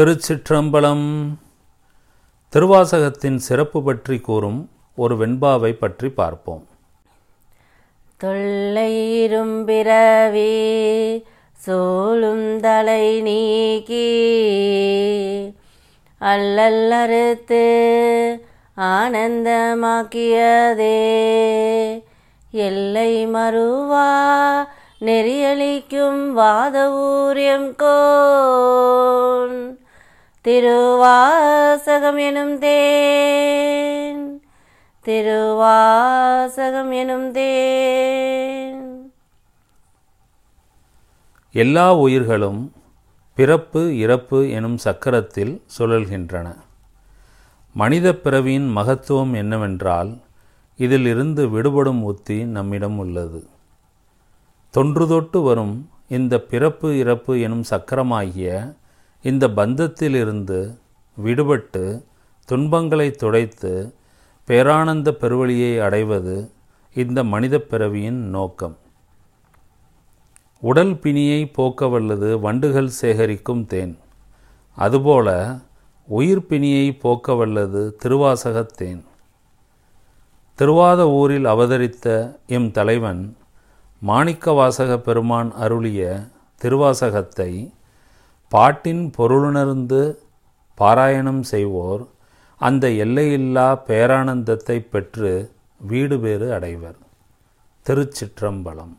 திருச்சிற்றம்பலம். திருவாசகத்தின் சிறப்பு பற்றி கூறும் ஒரு வெண்பாவை பற்றி பார்ப்போம். தொல்லையிரும் பிறவி சோழும் தலை நீக்கி அல்லல்லறுத்து ஆனந்தமாக்கியதே. எல்லை மறுவா நெறியளிக்கும் வாத ஊரியம் கோ திருவாசகம் எனும் தேன் திருவாசகம் எனும் தேன் எல்லா உயிர்களும் பிறப்பு இறப்பு எனும் சக்கரத்தில் சுழல்கின்றன. மனித பிறவியின் மகத்துவம் என்னவென்றால் இதில் இருந்து விடுபடும் உத்தி நம்மிடம் உள்ளது. தொன்று தொட்டு வரும் இந்த பிறப்பு இறப்பு எனும் சக்கரமாகிய இந்த பந்தத்திலிருந்து விடுபட்டு துன்பங்களை துடைத்து பேரானந்த பெருவழியை அடைவது இந்த மனித பிறவியின் நோக்கம். உடல் பிணியை போக்க வல்லது வண்டுகள் சேகரிக்கும் தேன். அதுபோல உயிர் பிணியை போக்க வல்லது திருவாசகத் தேன். திருவாத ஊரில் அவதரித்த எம் தலைவன் மாணிக்கவாசக பெருமான் அருளிய திருவாசகத்தை பாட்டின் பொருளுணர்ந்து பாராயணம் செய்வோர் அந்த எல்லையில்லா பேரானந்தத்தை பெற்று வீடு பேறு அடைவர். திருச்சிற்றம்பலம்.